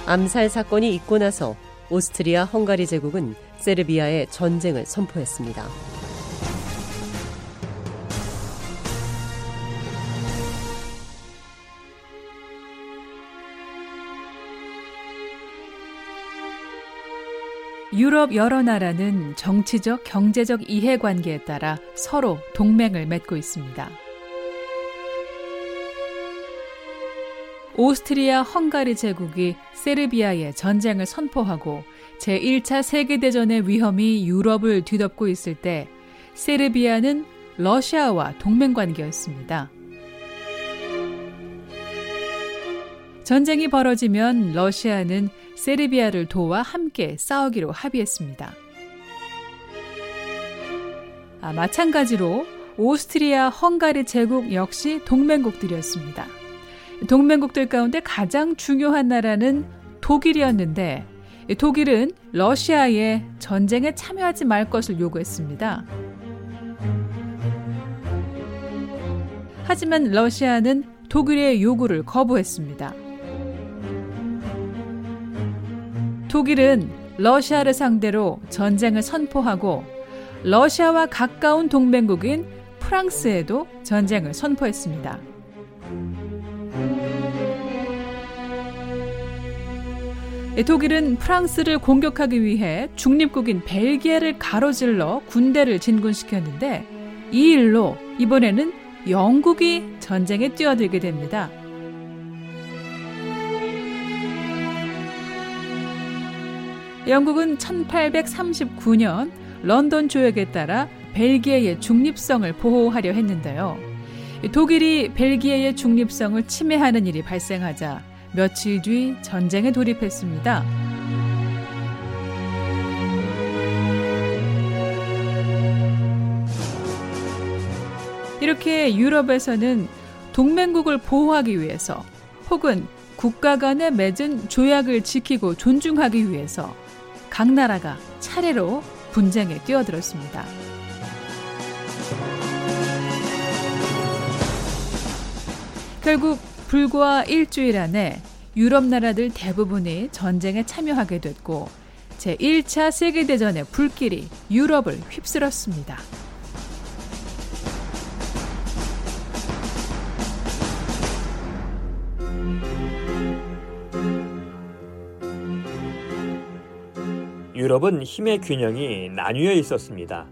암살 사건이 있고 나서 오스트리아 헝가리 제국은 세르비아에 전쟁을 선포했습니다. 유럽 여러 나라는 정치적, 경제적 이해관계에 따라 서로 동맹을 맺고 있습니다. 오스트리아 헝가리 제국이 세르비아에 전쟁을 선포하고 제1차 세계대전의 위험이 유럽을 뒤덮고 있을 때 세르비아는 러시아와 동맹 관계였습니다. 전쟁이 벌어지면 러시아는 세르비아를 도와 함께 싸우기로 합의했습니다. 아, 마찬가지로 오스트리아, 헝가리 제국 역시 동맹국들이었습니다. 동맹국들 가운데 가장 중요한 나라는 독일이었는데 독일은 러시아에 전쟁에 참여하지 말 것을 요구했습니다. 하지만 러시아는 독일의 요구를 거부했습니다. 독일은 러시아를 상대로 전쟁을 선포하고 러시아와 가까운 동맹국인 프랑스에도 전쟁을 선포했습니다. 독일은 프랑스를 공격하기 위해 중립국인 벨기에를 가로질러 군대를 진군시켰는데 이 일로 이번에는 영국이 전쟁에 뛰어들게 됩니다. 영국은 1839년 런던 조약에 따라 벨기에의 중립성을 보호하려 했는데요. 독일이 벨기에의 중립성을 침해하는 일이 발생하자 며칠 뒤 전쟁에 돌입했습니다. 이렇게 유럽에서는 동맹국을 보호하기 위해서 혹은 국가 간에 맺은 조약을 지키고 존중하기 위해서 각 나라가 차례로 분쟁에 뛰어들었습니다. 결국 불과 일주일 안에 유럽 나라들 대부분이 전쟁에 참여하게 됐고 제1차 세계대전의 불길이 유럽을 휩쓸었습니다. 유럽은 힘의 균형이 나뉘어 있었습니다.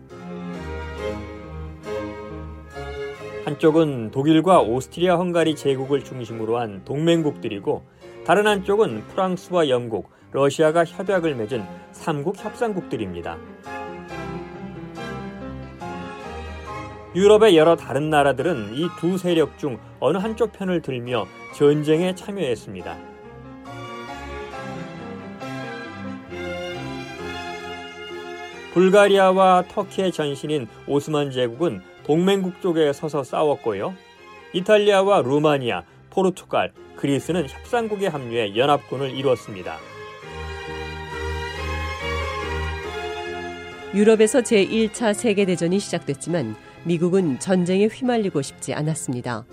한쪽은 독일과 오스트리아 헝가리 제국을 중심으로 한 동맹국들이고 다른 한쪽은 프랑스와 영국, 러시아가 협약을 맺은 삼국 협상국들입니다. 유럽의 여러 다른 나라들은 이 두 세력 중 어느 한쪽 편을 들며 전쟁에 참여했습니다. 불가리아와 터키의 전신인 오스만 제국은 동맹국 쪽에 서서 싸웠고요. 이탈리아와 루마니아, 포르투갈, 그리스는 협상국에 합류해 연합군을 이루었습니다. 유럽에서 제1차 세계대전이 시작됐지만 미국은 전쟁에 휘말리고 싶지 않았습니다.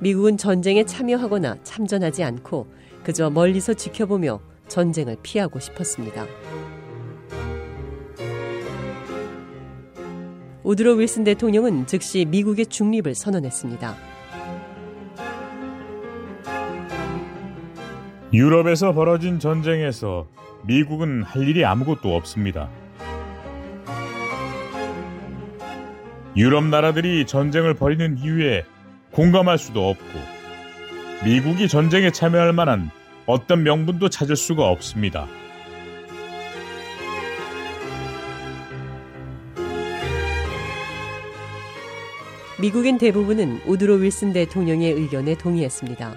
미국은 전쟁에 참여하거나 참전하지 않고 그저 멀리서 지켜보며 전쟁을 피하고 싶었습니다. 우드로 윌슨 대통령은 즉시 미국의 중립을 선언했습니다. 유럽에서 벌어진 전쟁에서 미국은 할 일이 아무것도 없습니다. 유럽 나라들이 전쟁을 벌이는 이유에 공감할 수도 없고 미국이 전쟁에 참여할 만한 어떤 명분도 찾을 수가 없습니다. 미국인 대부분은 우드로 윌슨 대통령의 의견에 동의했습니다.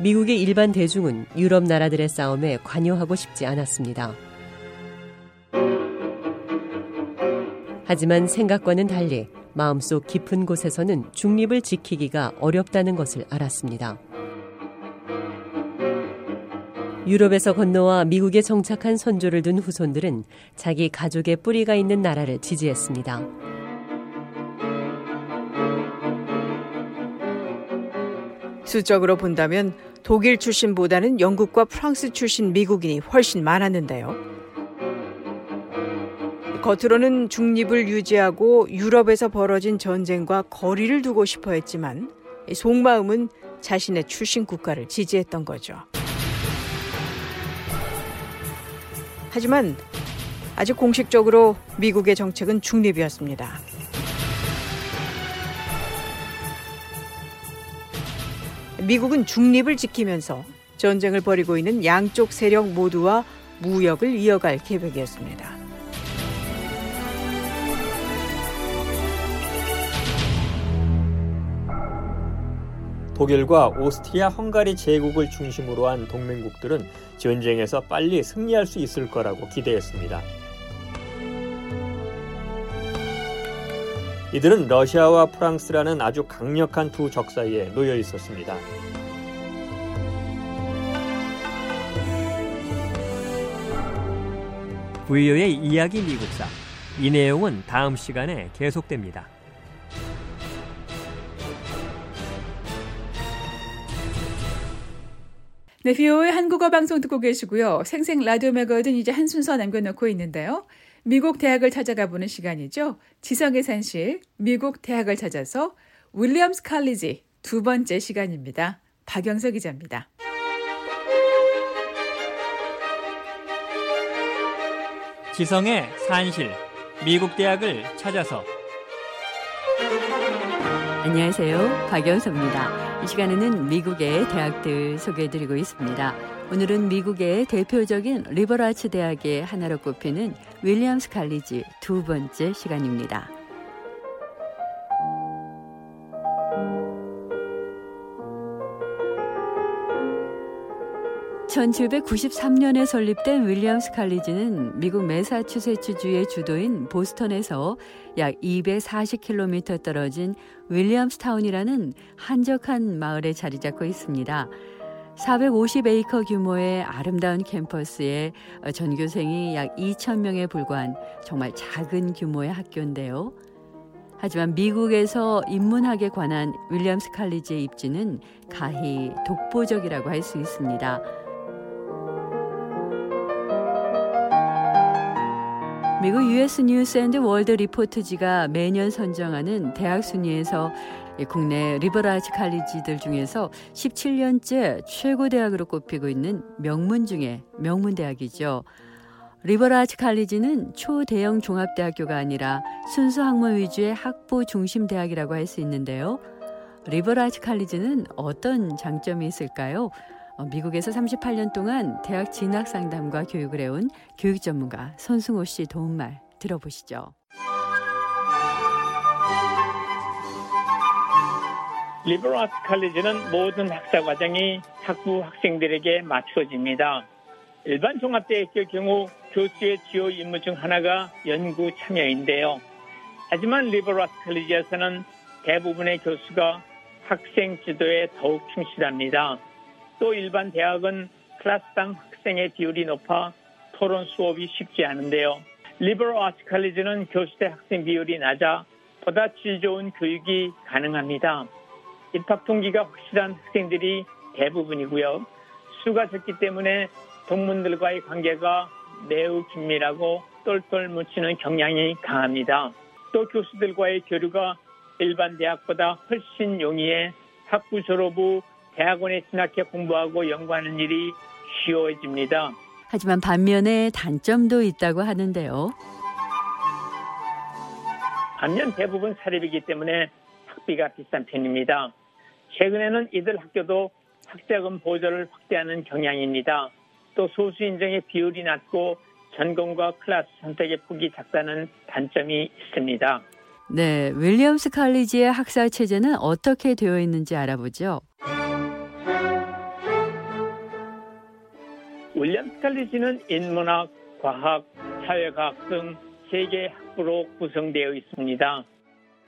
미국의 일반 대중은 유럽 나라들의 싸움에 관여하고 싶지 않았습니다. 하지만 생각과는 달리 마음속 깊은 곳에서는 중립을 지키기가 어렵다는 것을 알았습니다. 유럽에서 건너와 미국에 정착한 선조를 둔 후손들은 자기 가족의 뿌리가 있는 나라를 지지했습니다. 수적으로 본다면 독일 출신보다는 영국과 프랑스 출신 미국인이 훨씬 많았는데요. 겉으로는 중립을 유지하고 유럽에서 벌어진 전쟁과 거리를 두고 싶어 했지만 속마음은 자신의 출신 국가를 지지했던 거죠. 하지만 아직 공식적으로 미국의 정책은 중립이었습니다. 미국은 중립을 지키면서 전쟁을 벌이고 있는 양쪽 세력 모두와 무역을 이어갈 계획이었습니다. 독일과 오스트리아 헝가리 제국을 중심으로 한 동맹국들은 전쟁에서 빨리 승리할 수 있을 거라고 기대했습니다. 이들은 러시아와 프랑스라는 아주 강력한 두 적 사이에 놓여 있었습니다. VO의 이야기 미국사. 이 내용은 다음 시간에 계속됩니다. 네, 비오의 한국어 방송 듣고 계시고요. 생생 라디오 매거진 이제 한 순서 남겨놓고 있는데요. 미국 대학을 찾아가 보는 시간이죠. 지성의 산실, 미국 대학을 찾아서 윌리엄스 칼리지 두 번째 시간입니다. 박영서 기자입니다. 지성의 산실, 미국 대학을 찾아서 안녕하세요. 박연서입니다. 이 시간에는 미국의 대학들 소개해드리고 있습니다. 오늘은 미국의 대표적인 리버라츠 대학의 하나로 꼽히는 윌리엄스 칼리지 두 번째 시간입니다. 1793년에 설립된 윌리엄스 칼리지는 미국 매사추세츠주의 주도인 보스턴에서 약 240km 떨어진 윌리엄스타운이라는 한적한 마을에 자리 잡고 있습니다. 450에이커 규모의 아름다운 캠퍼스에 전교생이 약 2,000명에 불과한 정말 작은 규모의 학교인데요. 하지만 미국에서 인문학에 관한 윌리엄스 칼리지의 입지는 가히 독보적이라고 할 수 있습니다. 미국 US 뉴스 앤드 월드 리포트지가 매년 선정하는 대학 순위에서 국내 리버라지 칼리지들 중에서 17년째 최고 대학으로 꼽히고 있는 명문 중에 명문 대학이죠. 리버라지 칼리지는 초대형 종합대학교가 아니라 순수 학문 위주의 학부 중심 대학이라고 할 수 있는데요. 리버라지 칼리지는 어떤 장점이 있을까요? 어, 미국에서 38년 동안 대학 진학 상담과 교육을 해온 교육 전문가 손승호 씨 도움말 들어보시죠. 리버라트 칼리지는 모든 학사 과정이 학부 학생들에게 맞추어집니다. 일반 종합대학교의 경우 교수의 주요 임무 중 하나가 연구 참여인데요. 하지만 리버라스 칼리지에서는 대부분의 교수가 학생 지도에 더욱 충실합니다. 또 일반 대학은 클래스당 학생의 비율이 높아 토론 수업이 쉽지 않은데요. 리버럴 아츠 칼리지는 교수 대 학생 비율이 낮아 보다 질 좋은 교육이 가능합니다. 입학 동기가 확실한 학생들이 대부분이고요. 수가 적기 때문에 동문들과의 관계가 매우 긴밀하고 똘똘 뭉치는 경향이 강합니다. 또 교수들과의 교류가 일반 대학보다 훨씬 용이해 학부 졸업 후 대학원에 진학해 공부하고 연구하는 일이 쉬워집니다. 하지만 반면에 단점도 있다고 하는데요. 반면 대부분 사립이기 때문에 학비가 비싼 편입니다. 최근에는 이들 학교도 학자금 보조를 확대하는 경향입니다. 또 소수 인종의 비율이 낮고 전공과 클래스 선택의 폭이 작다는 단점이 있습니다. 네, 윌리엄스 칼리지의 학사 체제는 어떻게 되어 있는지 알아보죠. 윌리엄스 칼리지는 인문학, 과학, 사회과학 등 세개 학부로 구성되어 있습니다.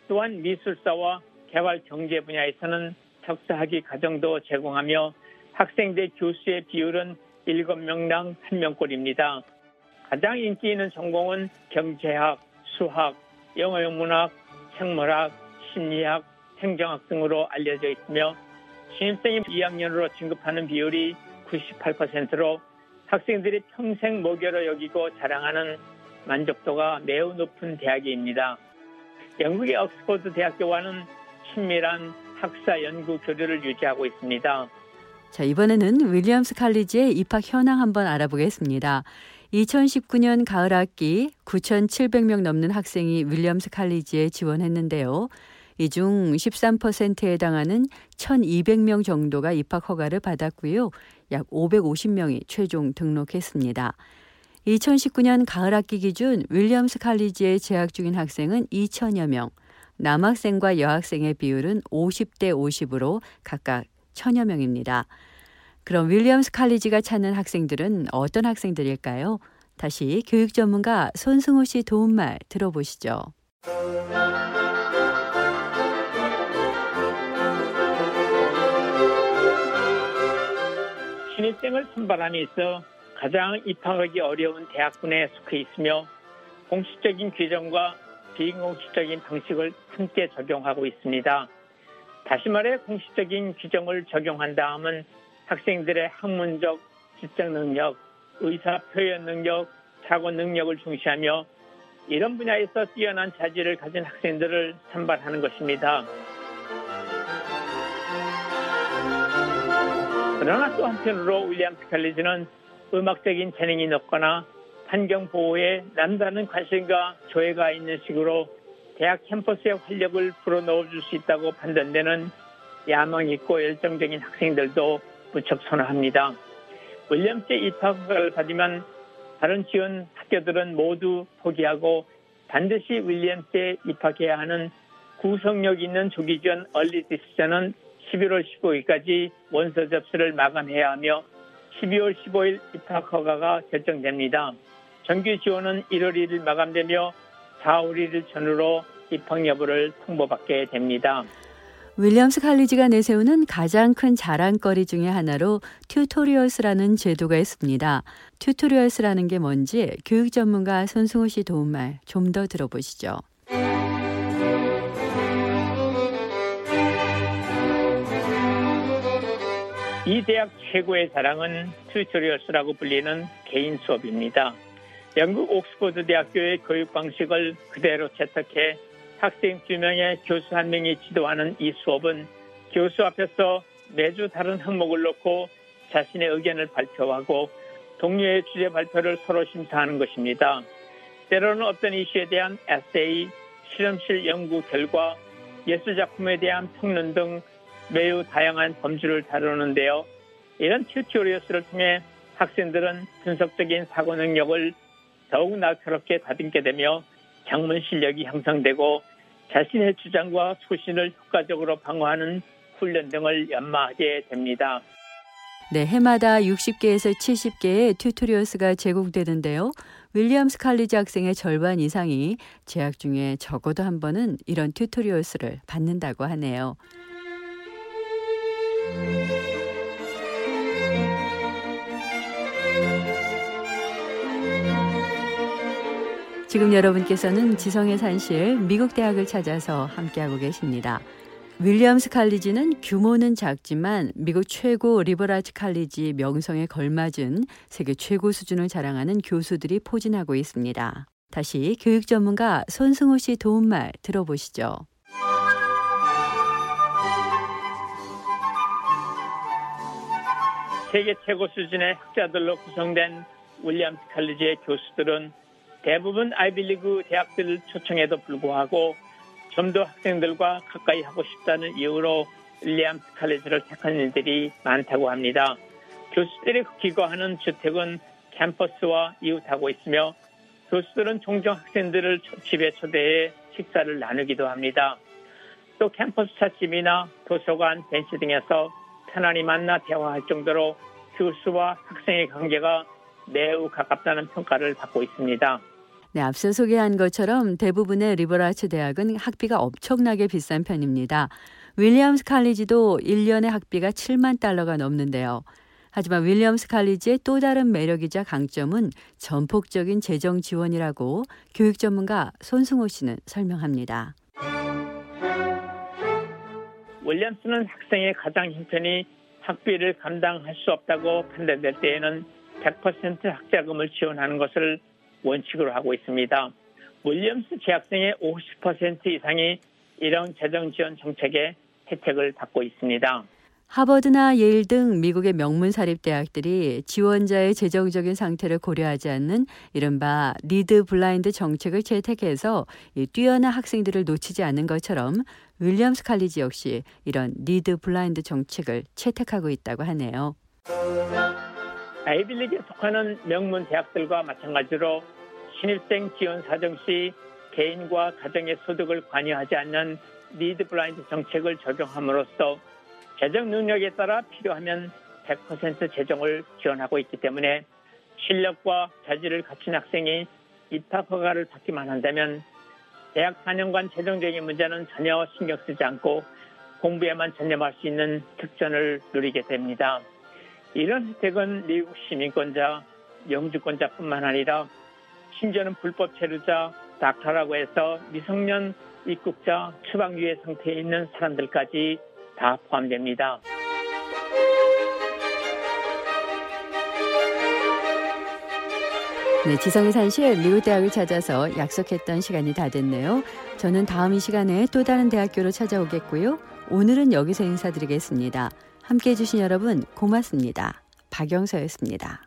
또한 미술사와 개발 경제 분야에서는 석사학위 과정도 제공하며 학생대 교수의 비율은 7명당 1명꼴입니다. 가장 인기 있는 전공은 경제학, 수학, 영어영문학, 생물학, 심리학, 행정학 등으로 알려져 있으며 신입생이 2학년으로 진급하는 비율이 98%로 학생들이 평생 목표로 여기고 자랑하는 만족도가 매우 높은 대학입니다. 영국의 옥스퍼드 대학교와는 친밀한 학사 연구 교류를 유지하고 있습니다. 자, 이번에는 윌리엄스 칼리지의 입학 현황 한번 알아보겠습니다. 2019년 가을 학기 9,700명 넘는 학생이 윌리엄스 칼리지에 지원했는데요. 이 중 13%에 해당하는 1,200명 정도가 입학 허가를 받았고요. 약 550명이 최종 등록했습니다. 2019년 가을 학기 기준 윌리엄스 칼리지에 재학 중인 학생은 2천여 명, 남학생과 여학생의 비율은 50대 50으로 각각 천여 명입니다. 그럼 윌리엄스 칼리지가 찾는 학생들은 어떤 학생들일까요? 다시 교육 전문가 손승호 씨 도움말 들어보시죠. 신입생을 선발함에 있어 가장 입학하기 어려운 대학군에 속해 있으며 공식적인 규정과 비공식적인 방식을 함께 적용하고 있습니다. 다시 말해 공식적인 규정을 적용한 다음은 학생들의 학문적, 지적 능력, 의사 표현 능력, 사고 능력을 중시하며 이런 분야에서 뛰어난 자질을 가진 학생들을 선발하는 것입니다. 그러나 또 한편으로 윌리엄 스 칼리지는 음악적인 재능이 높거나 환경 보호에 남다른 관심과 조예가 있는 식으로 대학 캠퍼스의 활력을 불어넣어 줄 수 있다고 판단되는 야망 있고 열정적인 학생들도 무척 선호합니다. 윌리엄스의 입학을 받으면 다른 지원 학교들은 모두 포기하고 반드시 윌리엄스에 입학해야 하는 구성력 있는 조기 지원 얼리 디스전은 11월 15일까지 원서 접수를 마감해야 하며 12월 15일 입학 허가가 결정됩니다. 정규 지원은 1월 1일 마감되며 4월 1일 전후로 입학 여부를 통보받게 됩니다. 윌리엄스 칼리지가 내세우는 가장 큰 자랑거리 중의 하나로 tutorials라는 제도가 있습니다. tutorials라는 게 뭔지 교육 전문가 손승호 씨 도움말 좀 더 들어보시죠. 이 대학 최고의 자랑은 tutorials라고 불리는 개인 수업입니다. 영국 옥스퍼드 대학교의 교육 방식을 그대로 채택해 학생 두 명에 교수 한 명이 지도하는 이 수업은 교수 앞에서 매주 다른 항목을 놓고 자신의 의견을 발표하고 동료의 주제 발표를 서로 심사하는 것입니다. 때로는 어떤 이슈에 대한 에세이, 실험실 연구 결과, 예술 작품에 대한 평론 등 매우 다양한 범주를 다루는데요. 이런 tutorials를 통해 학생들은 분석적인 사고 능력을 더욱 날카롭게 다듬게 되며 작문 실력이 향상되고 자신의 주장과 소신을 효과적으로 방어하는 훈련 등을 연마하게 됩니다. 네, 해마다 60개에서 70개의 tutorials가 제공되는데요. 윌리엄스 칼리지 학생의 절반 이상이 재학 중에 적어도 한 번은 이런 tutorials를 받는다고 하네요. 지금 여러분께서는 지성의 산실 미국 대학을 찾아서 함께하고 계십니다. 윌리엄스 칼리지는 규모는 작지만 미국 최고 liberal arts college 명성에 걸맞은 세계 최고 수준을 자랑하는 교수들이 포진하고 있습니다. 다시 교육 전문가 손승호 씨 도움말 들어보시죠. 세계 최고 수준의 학자들로 구성된 윌리엄스 칼리지의 교수들은 대부분 아이빌리그 대학들을 초청해도 불구하고 좀 더 학생들과 가까이 하고 싶다는 이유로 윌리엄스 칼리지를 택한 일들이 많다고 합니다. 교수들이 기거하는 주택은 캠퍼스와 이웃하고 있으며 교수들은 종종 학생들을 집에 초대해 식사를 나누기도 합니다. 또 캠퍼스 찻집이나 도서관, 벤치 등에서 편안히 만나 대화할 정도로 교수와 학생의 관계가 매우 가깝다는 평가를 받고 있습니다. 네, 앞서 소개한 것처럼 대부분의 리버라츠 대학은 학비가 엄청나게 비싼 편입니다. 윌리엄스 칼리지도 1년의 학비가 7만 달러가 넘는데요. 하지만 윌리엄스 칼리지의 또 다른 매력이자 강점은 전폭적인 재정 지원이라고 교육 전문가 손승호 씨는 설명합니다. 윌리엄스는 학생의 가장 형편이 학비를 감당할 수 없다고 판단될 때에는 100% 학자금을 지원하는 것을 원칙으로 하고 있습니다. 윌리엄스 재학생의 50% 이상이 이런 재정 지원 정책의 혜택을 받고 있습니다. 하버드나 예일 등 미국의 명문 사립 대학들이 지원자의 재정적인 상태를 고려하지 않는 이른바 need-blind 정책을 채택해서 뛰어난 학생들을 놓치지 않는 것처럼 윌리엄스 칼리지 역시 이런 need-blind 정책을 채택하고 있다고 하네요. 아이비리그에 속하는 명문 대학들과 마찬가지로 신입생 지원 사정 시 개인과 가정의 소득을 관여하지 않는 need-blind 정책을 적용함으로써 재정 능력에 따라 필요하면 100% 재정을 지원하고 있기 때문에 실력과 자질을 갖춘 학생이 입학 허가를 받기만 한다면 대학 4년간 재정적인 문제는 전혀 신경 쓰지 않고 공부에만 전념할 수 있는 특전을 누리게 됩니다. 이런 혜택은 미국 시민권자, 영주권자뿐만 아니라 심지어는 불법 체류자, 다카라고 해서 미성년 입국자, 추방유예 상태에 있는 사람들까지 다 포함됩니다. 네, 지성의 산실 미국 대학을 찾아서 약속했던 시간이 다 됐네요. 저는 다음 이 시간에 또 다른 대학교로 찾아오겠고요. 오늘은 여기서 인사드리겠습니다. 함께 해주신 여러분 고맙습니다. 박영서였습니다.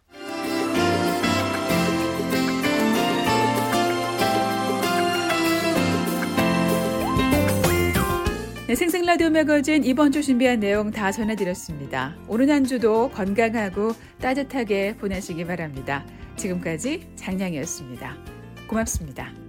네, 생생 라디오 매거진 이번 주 준비한 내용 다 전해드렸습니다. 오늘 한 주도 건강하고 따뜻하게 보내시기 바랍니다. 지금까지 장량이었습니다. 고맙습니다.